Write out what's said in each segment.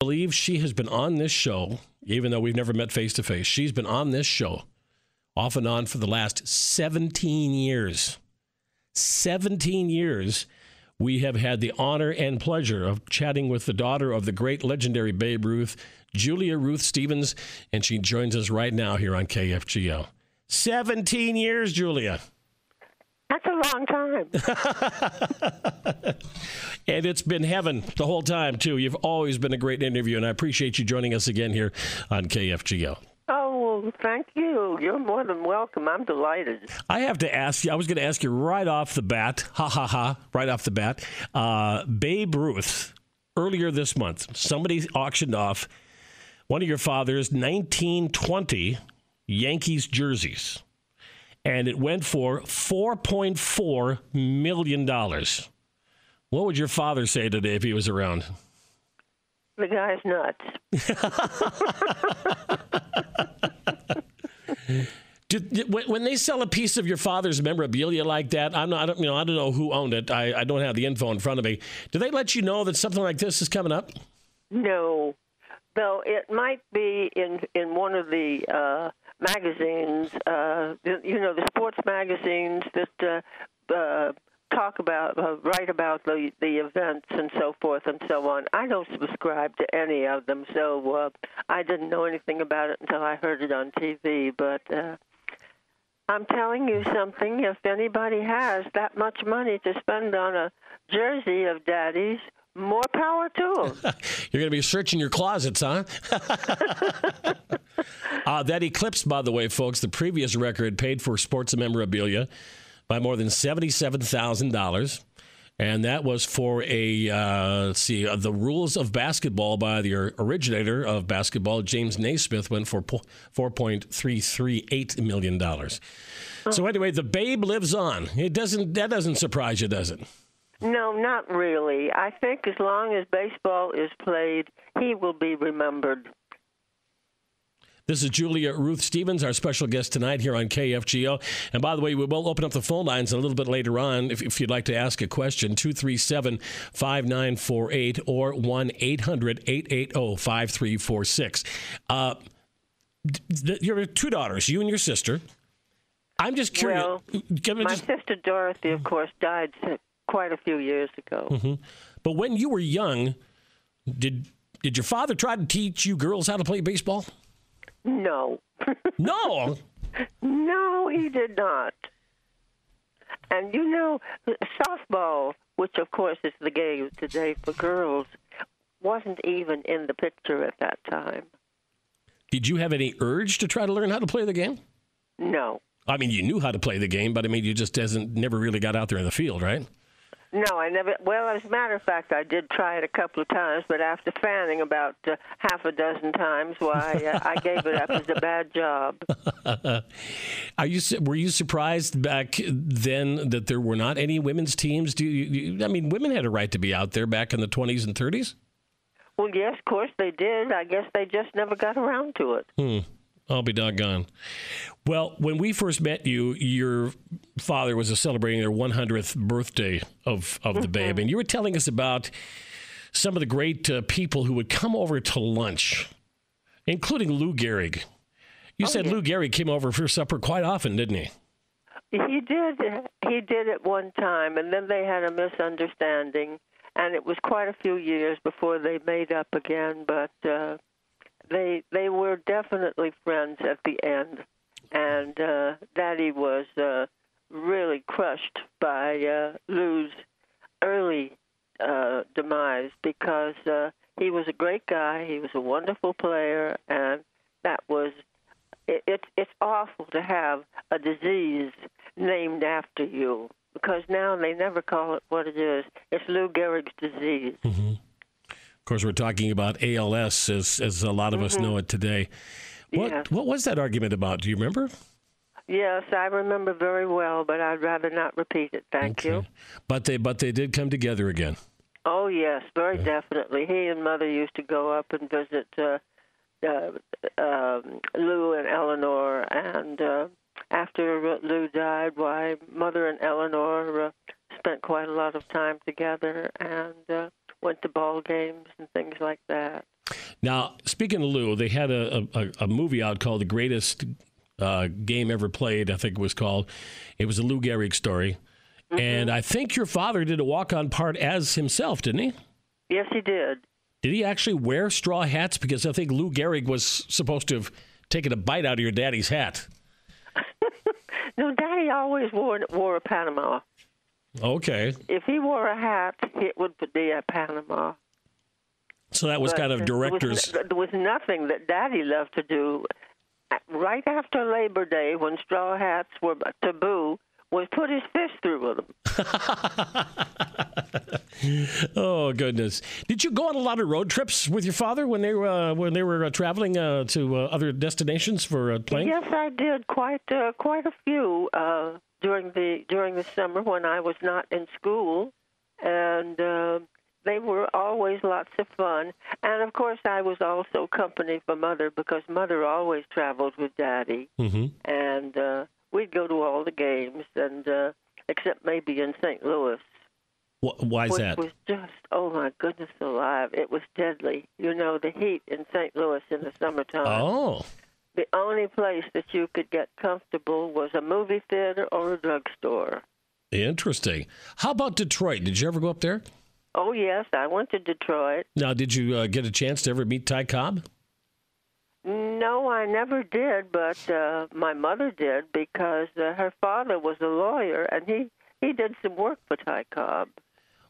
believe she has been on this show, even though we've never met face to face. She's been on this show off and on for the last 17 years. 17 years we have had the honor and pleasure of chatting with the daughter of the great legendary Babe Ruth, Julia Ruth Stevens, and she joins us right now here on KFGO. 17 years, Julia. That's a long time. and it's been heaven the whole time, too. You've always been a great interview, and I appreciate you joining us again here on KFGO. Oh, well, thank you. You're more than welcome. I'm delighted. I have to ask you, I was going to ask you right off the bat, ha ha ha, right off the bat. Uh, Babe Ruth, earlier this month, somebody auctioned off one of your father's 1920 Yankees jerseys, and it went for $4.4 million. What would your father say today if he was around? The guy's nuts. Did, when they sell a piece of your father's memorabilia like that, I'm not, I don't, you know, I don't know who owned it. I, I don't have the info in front of me. Do they let you know that something like this is coming up? No, though it might be in in one of the uh, magazines. Uh, you know, the sports magazines that uh, uh, talk about, uh, write about the the events and so forth and so on. I don't subscribe to any of them, so uh, I didn't know anything about it until I heard it on TV. But uh, I'm telling you something. If anybody has that much money to spend on a jersey of Daddy's, more power to them. You're going to be searching your closets, huh? uh, that eclipsed, by the way, folks, the previous record paid for sports memorabilia by more than $77,000. And that was for a, uh, let's see, uh, the rules of basketball by the originator of basketball, James Naismith, went for $4.338 million. So anyway, the babe lives on. It doesn't, that doesn't surprise you, does it? No, not really. I think as long as baseball is played, he will be remembered. This is Julia Ruth Stevens, our special guest tonight here on KFGO. And by the way, we will open up the phone lines a little bit later on if, if you'd like to ask a question 237 5948 or 1 800 880 5346. Uh, your two daughters, you and your sister. I'm just curious. Well, my just... sister Dorothy, of course, died quite a few years ago. Mm-hmm. But when you were young, did did your father try to teach you girls how to play baseball? No. no. No, he did not. And you know, softball, which of course is the game today for girls, wasn't even in the picture at that time. Did you have any urge to try to learn how to play the game? No. I mean, you knew how to play the game, but I mean, you just hasn't never really got out there in the field, right? No, I never. Well, as a matter of fact, I did try it a couple of times, but after fanning about uh, half a dozen times, why uh, I gave it up as a bad job. Are you? Were you surprised back then that there were not any women's teams? Do you, you, I mean, women had a right to be out there back in the twenties and thirties? Well, yes, of course they did. I guess they just never got around to it. Hmm. I'll be doggone. Well, when we first met you, your father was celebrating their 100th birthday of, of the mm-hmm. babe, and you were telling us about some of the great uh, people who would come over to lunch, including Lou Gehrig. You oh, said yeah. Lou Gehrig came over for supper quite often, didn't he? He did. He did at one time, and then they had a misunderstanding, and it was quite a few years before they made up again. But uh, they they were definitely friends at the end, and uh, Daddy was uh, really crushed by uh, Lou's early uh, demise because uh, he was a great guy, he was a wonderful player, and that was it, it, it's awful to have a disease named after you because now they never call it what it is. It's Lou Gehrig's disease. Mm-hmm. Of course, we're talking about ALS as, as a lot of mm-hmm. us know it today. What, what was that argument about? Do you remember? Yes, I remember very well, but I'd rather not repeat it. Thank okay. you. But they but they did come together again. Oh yes, very yeah. definitely. He and Mother used to go up and visit uh, uh, um, Lou and Eleanor, and uh, after Lou died, why Mother and Eleanor uh, spent quite a lot of time together, and uh, went to ball games like that. Now, speaking of Lou, they had a, a, a movie out called The Greatest uh, Game Ever Played, I think it was called. It was a Lou Gehrig story. Mm-hmm. And I think your father did a walk on part as himself, didn't he? Yes, he did. Did he actually wear straw hats? Because I think Lou Gehrig was supposed to have taken a bite out of your daddy's hat. no, Daddy always wore wore a Panama. Okay. If he wore a hat, it would be a Panama. So that was but kind of director's. There was, there was nothing that Daddy loved to do. Right after Labor Day, when straw hats were taboo, was put his fist through with them. oh goodness! Did you go on a lot of road trips with your father when they were uh, when they were uh, traveling uh, to uh, other destinations for uh, playing? Yes, I did quite uh, quite a few during the during the summer when I was not in school, and they were always lots of fun. And of course, I was also company for mother because mother always traveled with daddy, mm-hmm. and uh, we'd go to all the games, and uh, except maybe in St. Louis. Why is which that? was just oh my goodness alive! It was deadly. You know the heat in St. Louis in the summertime. Oh. The only place that you could get comfortable was a movie theater or a drugstore. Interesting. How about Detroit? Did you ever go up there? Oh yes, I went to Detroit. Now, did you uh, get a chance to ever meet Ty Cobb? No, I never did, but uh, my mother did because uh, her father was a lawyer and he he did some work for Ty Cobb.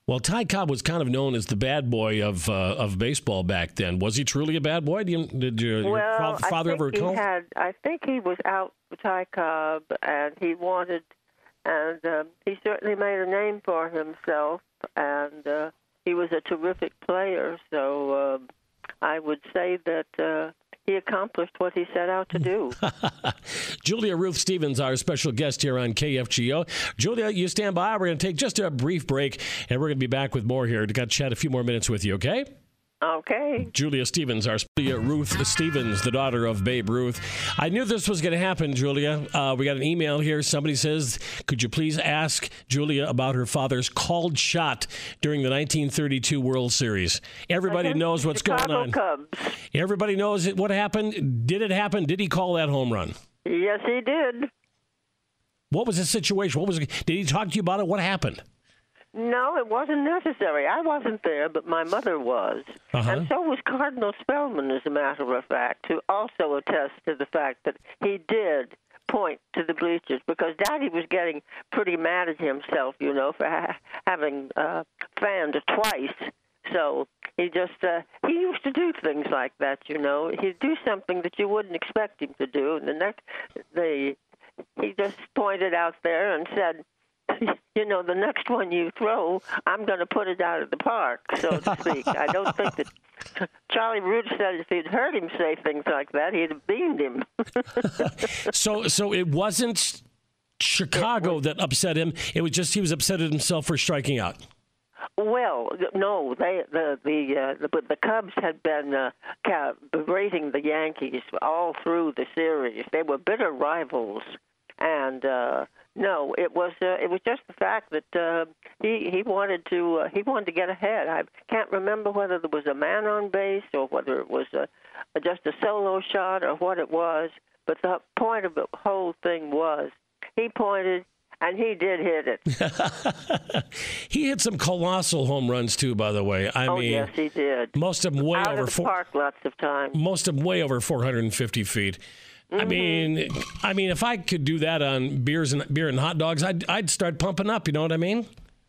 Well, Ty Cobb was kind of known as the bad boy of uh, of baseball back then. Was he truly a bad boy? Did, you, did your, well, your father I ever he Had, I think he was out for Ty Cobb, and he wanted, and um, he certainly made a name for himself and uh, he was a terrific player. So uh, I would say that uh, he accomplished what he set out to do. Julia Ruth Stevens, our special guest here on KFGO. Julia, you stand by. We're going to take just a brief break, and we're going to be back with more here. Got to chat a few more minutes with you, okay? Okay. Julia Stevens, our Julia Ruth Stevens, the daughter of Babe Ruth. I knew this was going to happen, Julia. Uh, we got an email here. Somebody says, "Could you please ask Julia about her father's called shot during the 1932 World Series?" Everybody knows what's Chicago going on. Cubs. Everybody knows what happened. Did it happen? Did he call that home run? Yes, he did. What was the situation? What was? Did he talk to you about it? What happened? No, it wasn't necessary. I wasn't there, but my mother was. Uh-huh. And so was Cardinal Spellman, as a matter of fact, who also attests to the fact that he did point to the bleachers because Daddy was getting pretty mad at himself, you know, for ha- having uh, fanned twice. So he just uh, he used to do things like that, you know. He'd do something that you wouldn't expect him to do, and the next the he just pointed out there and said, you know, the next one you throw, I'm going to put it out of the park, so to speak. I don't think that Charlie Root said if he'd heard him say things like that, he'd have beamed him. so, so it wasn't Chicago was, that upset him. It was just he was upset at himself for striking out. Well, no, they the the uh, the, the Cubs had been uh, berating the Yankees all through the series. They were bitter rivals, and uh, no, it was uh, it was just the fact that uh, he he wanted to uh, he wanted to get ahead. I can't remember whether there was a man on base or whether it was a, a just a solo shot or what it was. But the point of the whole thing was he pointed and he did hit it. he hit some colossal home runs too, by the way. I oh, mean, yes, he did. Most of them way Out over of the four. Park lots of times. Most of them way over 450 feet. Mm-hmm. I mean, I mean, if I could do that on beers and beer and hot dogs, I'd I'd start pumping up. You know what I mean?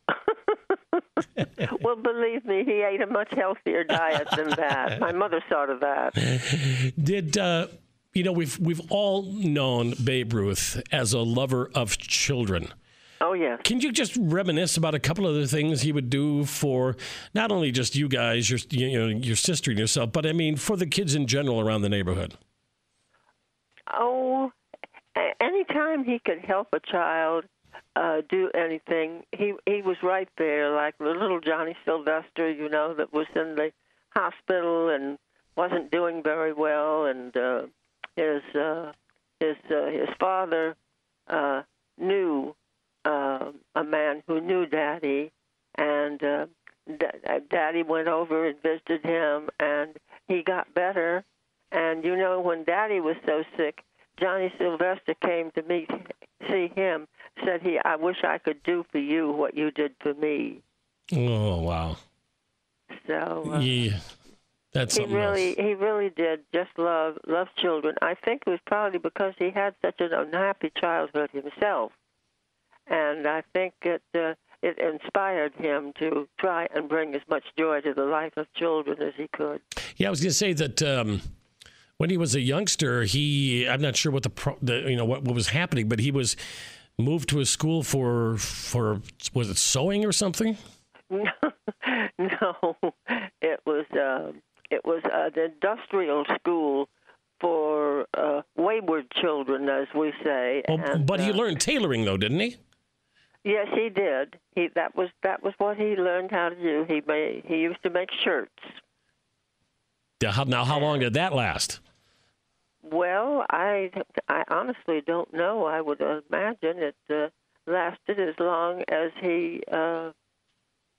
well, believe me, he ate a much healthier diet than that. My mother saw to that. Did uh, you know we've we've all known Babe Ruth as a lover of children. Oh yeah. Can you just reminisce about a couple of the things he would do for not only just you guys, your you know your sister and yourself, but I mean for the kids in general around the neighborhood? Oh, anytime he could help a child uh, do anything, he he was right there. Like the little Johnny Sylvester, you know, that was in the hospital and wasn't doing very well, and uh, his uh, his uh, his father uh, knew uh, a man who knew Daddy, and uh, Daddy went over and visited him, and he got better. And you know, when Daddy was so sick, Johnny Sylvester came to meet, see him. Said he, "I wish I could do for you what you did for me." Oh wow! So uh, yeah, that's he really, else. he really did just love love children. I think it was probably because he had such an unhappy childhood himself, and I think it uh, it inspired him to try and bring as much joy to the life of children as he could. Yeah, I was going to say that um, when he was a youngster, he I'm not sure what the, pro, the you know what, what was happening, but he was moved to a school for for was it sewing or something? no, no, it was uh, it was an industrial school for uh, wayward children, as we say. Oh, and, but he uh, learned tailoring though, didn't he? Yes, he did. He that was that was what he learned how to do. He made, he used to make shirts. How- Now, how long did that last? Well, I I honestly don't know. I would imagine it uh, lasted as long as he uh,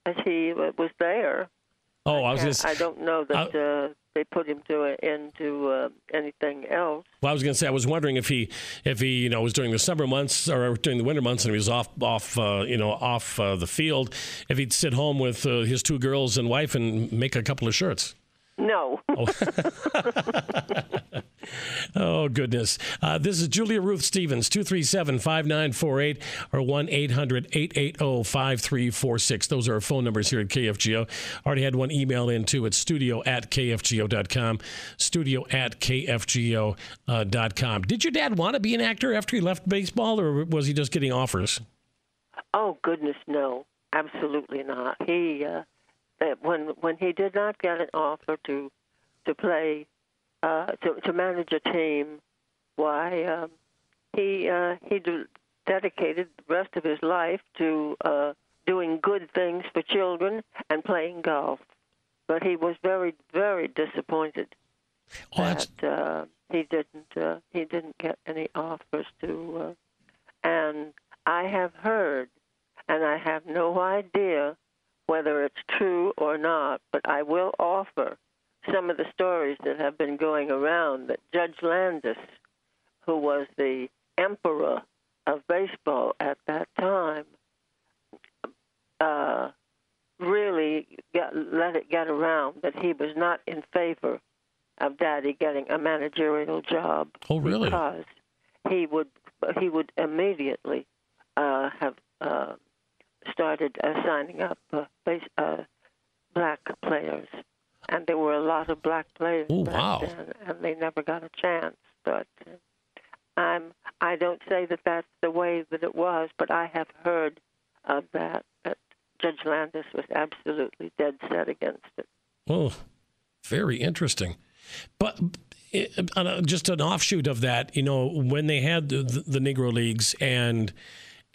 as he was there. Oh, I was Can't- I don't know that uh, they put him to into uh, anything else. Well, I was going to say I was wondering if he if he you know was during the summer months or during the winter months and he was off off uh, you know off uh, the field if he'd sit home with uh, his two girls and wife and make a couple of shirts. No. Oh, goodness. Uh, this is Julia Ruth Stevens, 237 5948 or 1 800 880 5346. Those are our phone numbers here at KFGO. Already had one email in too. It's studio at KFGO.com. Studio at KFGO.com. Did your dad want to be an actor after he left baseball or was he just getting offers? Oh goodness, no, absolutely not. He uh, when when he did not get an offer to to play uh, to to manage a team, why um, he uh, he de- dedicated the rest of his life to uh, doing good things for children and playing golf. But he was very very disappointed Oh, that uh, he didn't uh, he didn't get any offers to uh, and I have heard and I have no idea whether it's true or not but I will offer some of the stories that have been going around that Judge Landis who was the emperor of baseball at that time uh, really got, let it get around that he was not in favor of Daddy getting a managerial job. Oh, really? Because he would he would immediately uh, have uh, started uh, signing up uh, base, uh, black players, and there were a lot of black players Oh, back wow. then, and they never got a chance. But uh, I'm I don't say that that's the way that it was, but I have heard of that. That Judge Landis was absolutely dead set against it. Oh, very interesting. But it, a- just an offshoot of that, you know, when they had the, the, the Negro Leagues and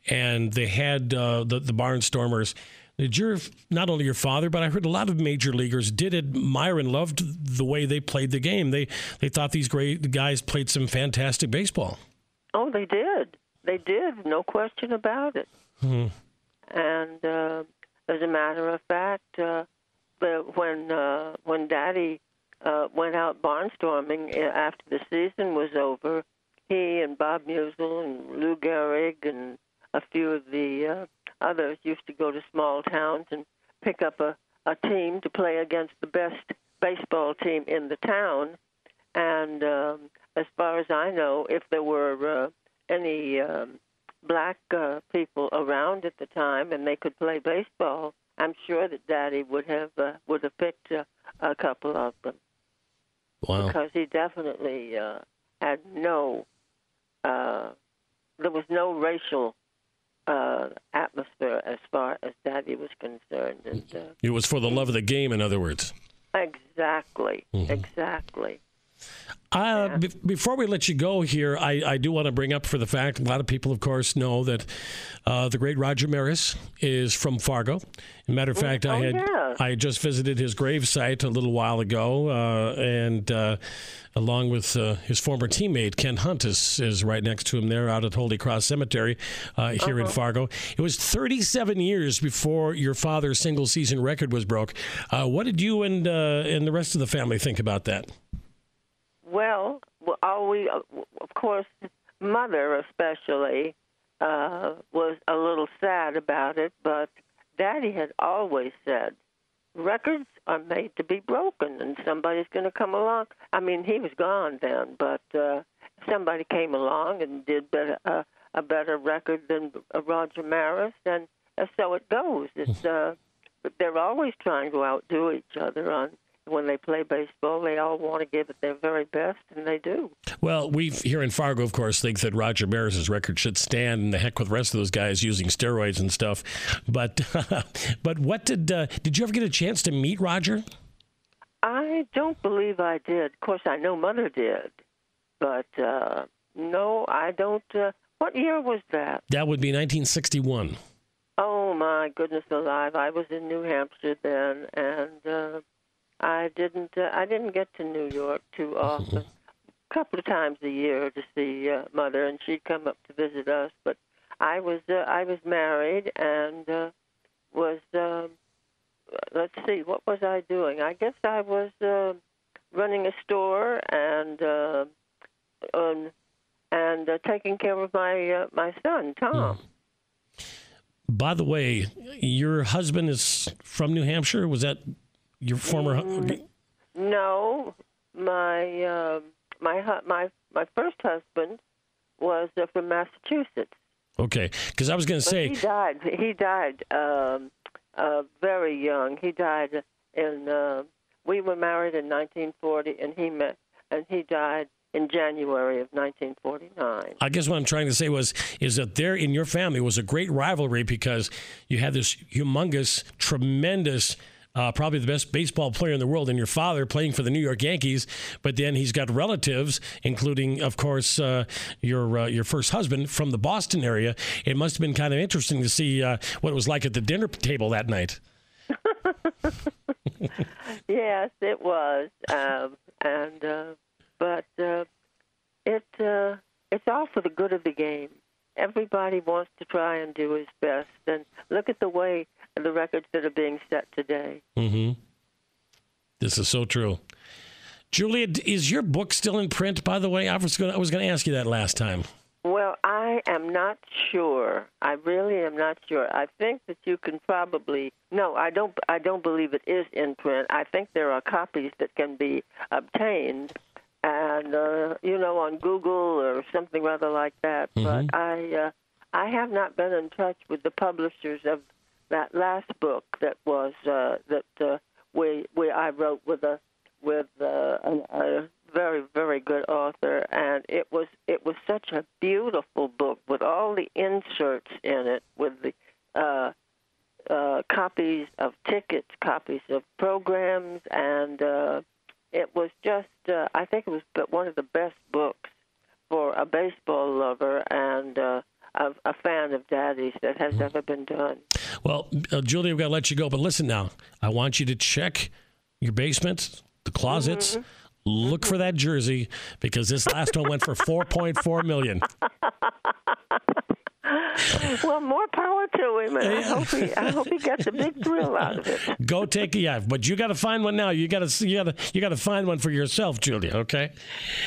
and they had uh, the the Barnstormers, did your not only your father, but I heard a lot of major leaguers did admire and loved the way they played the game. They they thought these great guys played some fantastic baseball. Oh, they did. They did. No question about it. And uh, as a matter of fact, uh, when uh, when Daddy uh, went out barnstorming after the season was over, he and Bob Meusel and Lou Gehrig and a few of the uh, others used to go to small towns and pick up a, a team to play against the best baseball team in the town. And um, as far as I know, if there were uh, any um, black uh, people around at the time and they could play baseball, I'm sure that Daddy would have uh, would have picked uh, a couple of them Wow. because he definitely uh, had no. Uh, there was no racial uh, atmosphere as far as Daddy was concerned, and uh, It was for the love of the game, in other words. exactly, exactly. Uh, be- before we let you go here, I, I do want to bring up for the fact a lot of people, of course, know that uh, the great Roger Maris is from Fargo. matter of fact, oh, I had yeah. I just visited his gravesite a little while ago, uh, and uh, along with uh, his former teammate Ken Hunt is, is right next to him there out at Holy Cross Cemetery uh, here uh-huh. in Fargo. It was 37 years before your father's single season record was broke. what did you and and the rest of the family think about that? Well, all we, uh, of course, mother especially uh, was a little sad about it, but Daddy had always said records are made to be broken, and somebody's going to come along. I mean, he was gone then, but uh, somebody came along and did better, uh, a better record than uh, Roger Maris, and uh, so it goes. It's uh, but they're always trying to outdo each other on when they play baseball, they all want to give it their very best, and they do. Well, we here in Fargo, of course, think that Roger Maris's record should stand, and the heck with the rest of those guys using steroids and stuff. But, but what did uh, did you ever get a chance to meet Roger? I don't believe I did. Of course, I know Mother did, but uh, no, I don't. Uh, what year was that? That would be 1961. Oh my goodness alive! I was in New Hampshire then, and uh, I didn't. Uh, I didn't get to New York too often. a couple of times a year to see uh, mother, and she'd come up to visit us. But I was uh, I was married and uh, was. Uh, let's see, what was I doing? I guess I was uh, running a store and uh, um, and uh, taking care of my uh, my son Tom. Hmm. By the way, your husband is from New Hampshire. Was that your former. Mm, no, my uh, my my my first husband was uh, from Massachusetts. Okay, because I was going to say he died. He died um, uh, very young. He died in. Uh, we were married in 1940, and he met and he died in January of 1949. I guess what I'm trying to say was is that there in your family was a great rivalry because you had this humongous, tremendous uh, probably the best baseball player in the world, and your father playing for the New York Yankees. But then he's got relatives, including, of course, uh, your uh, your first husband from the Boston area. It must have been kind of interesting to see uh, what it was like at the dinner table that night. yes, it was, um, and uh, but uh, it it's all for the good of the game everybody wants to try and do his best. And look at the way the records that are being set today. Mm-hmm. This is so true. Julia, is your book still in print? By the way, I was going to ask you that last time. Well, I am not sure. I really am not sure. I think that you can probably no. I don't. I don't believe it is in print. I think there are copies that can be obtained, and uh, you know, on Google or something rather like that. Mm-hmm. But I, uh, I have not been in touch with the publishers of that last book that was uh, that uh, we we I wrote with a with uh, a, a very very good author, and it was it was such a beautiful book with all the inserts in it, with the uh, uh, copies of tickets, copies of programs, and uh, it was just uh, I think it was one of the best books for a baseball lover and. Uh, a, a fan of Daddy's that has ever been done. Well, uh, Julia, we've got to let you go, but listen now. I want you to check your basement, the closets. Mm-hmm. Look for that jersey because this last one went for 4.4 million. well, more power to him, and I hope he, I hope he gets a big thrill out of it. Go take a yeah, but you got to find one now. You got to you got to you got to find one for yourself, Julia. Okay.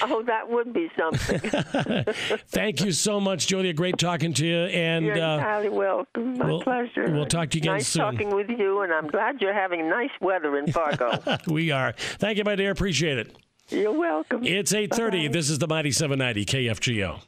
Oh, that would be something. Thank you so much, Julia. Great talking to you, and you're uh, entirely welcome. My we'll, pleasure. We'll talk to you again nice soon. Nice talking with you, and I'm glad you're having nice weather in Fargo. we are. Thank you, my dear. Appreciate it. You're welcome. It's 8:30. This is the Mighty 790 KFGO.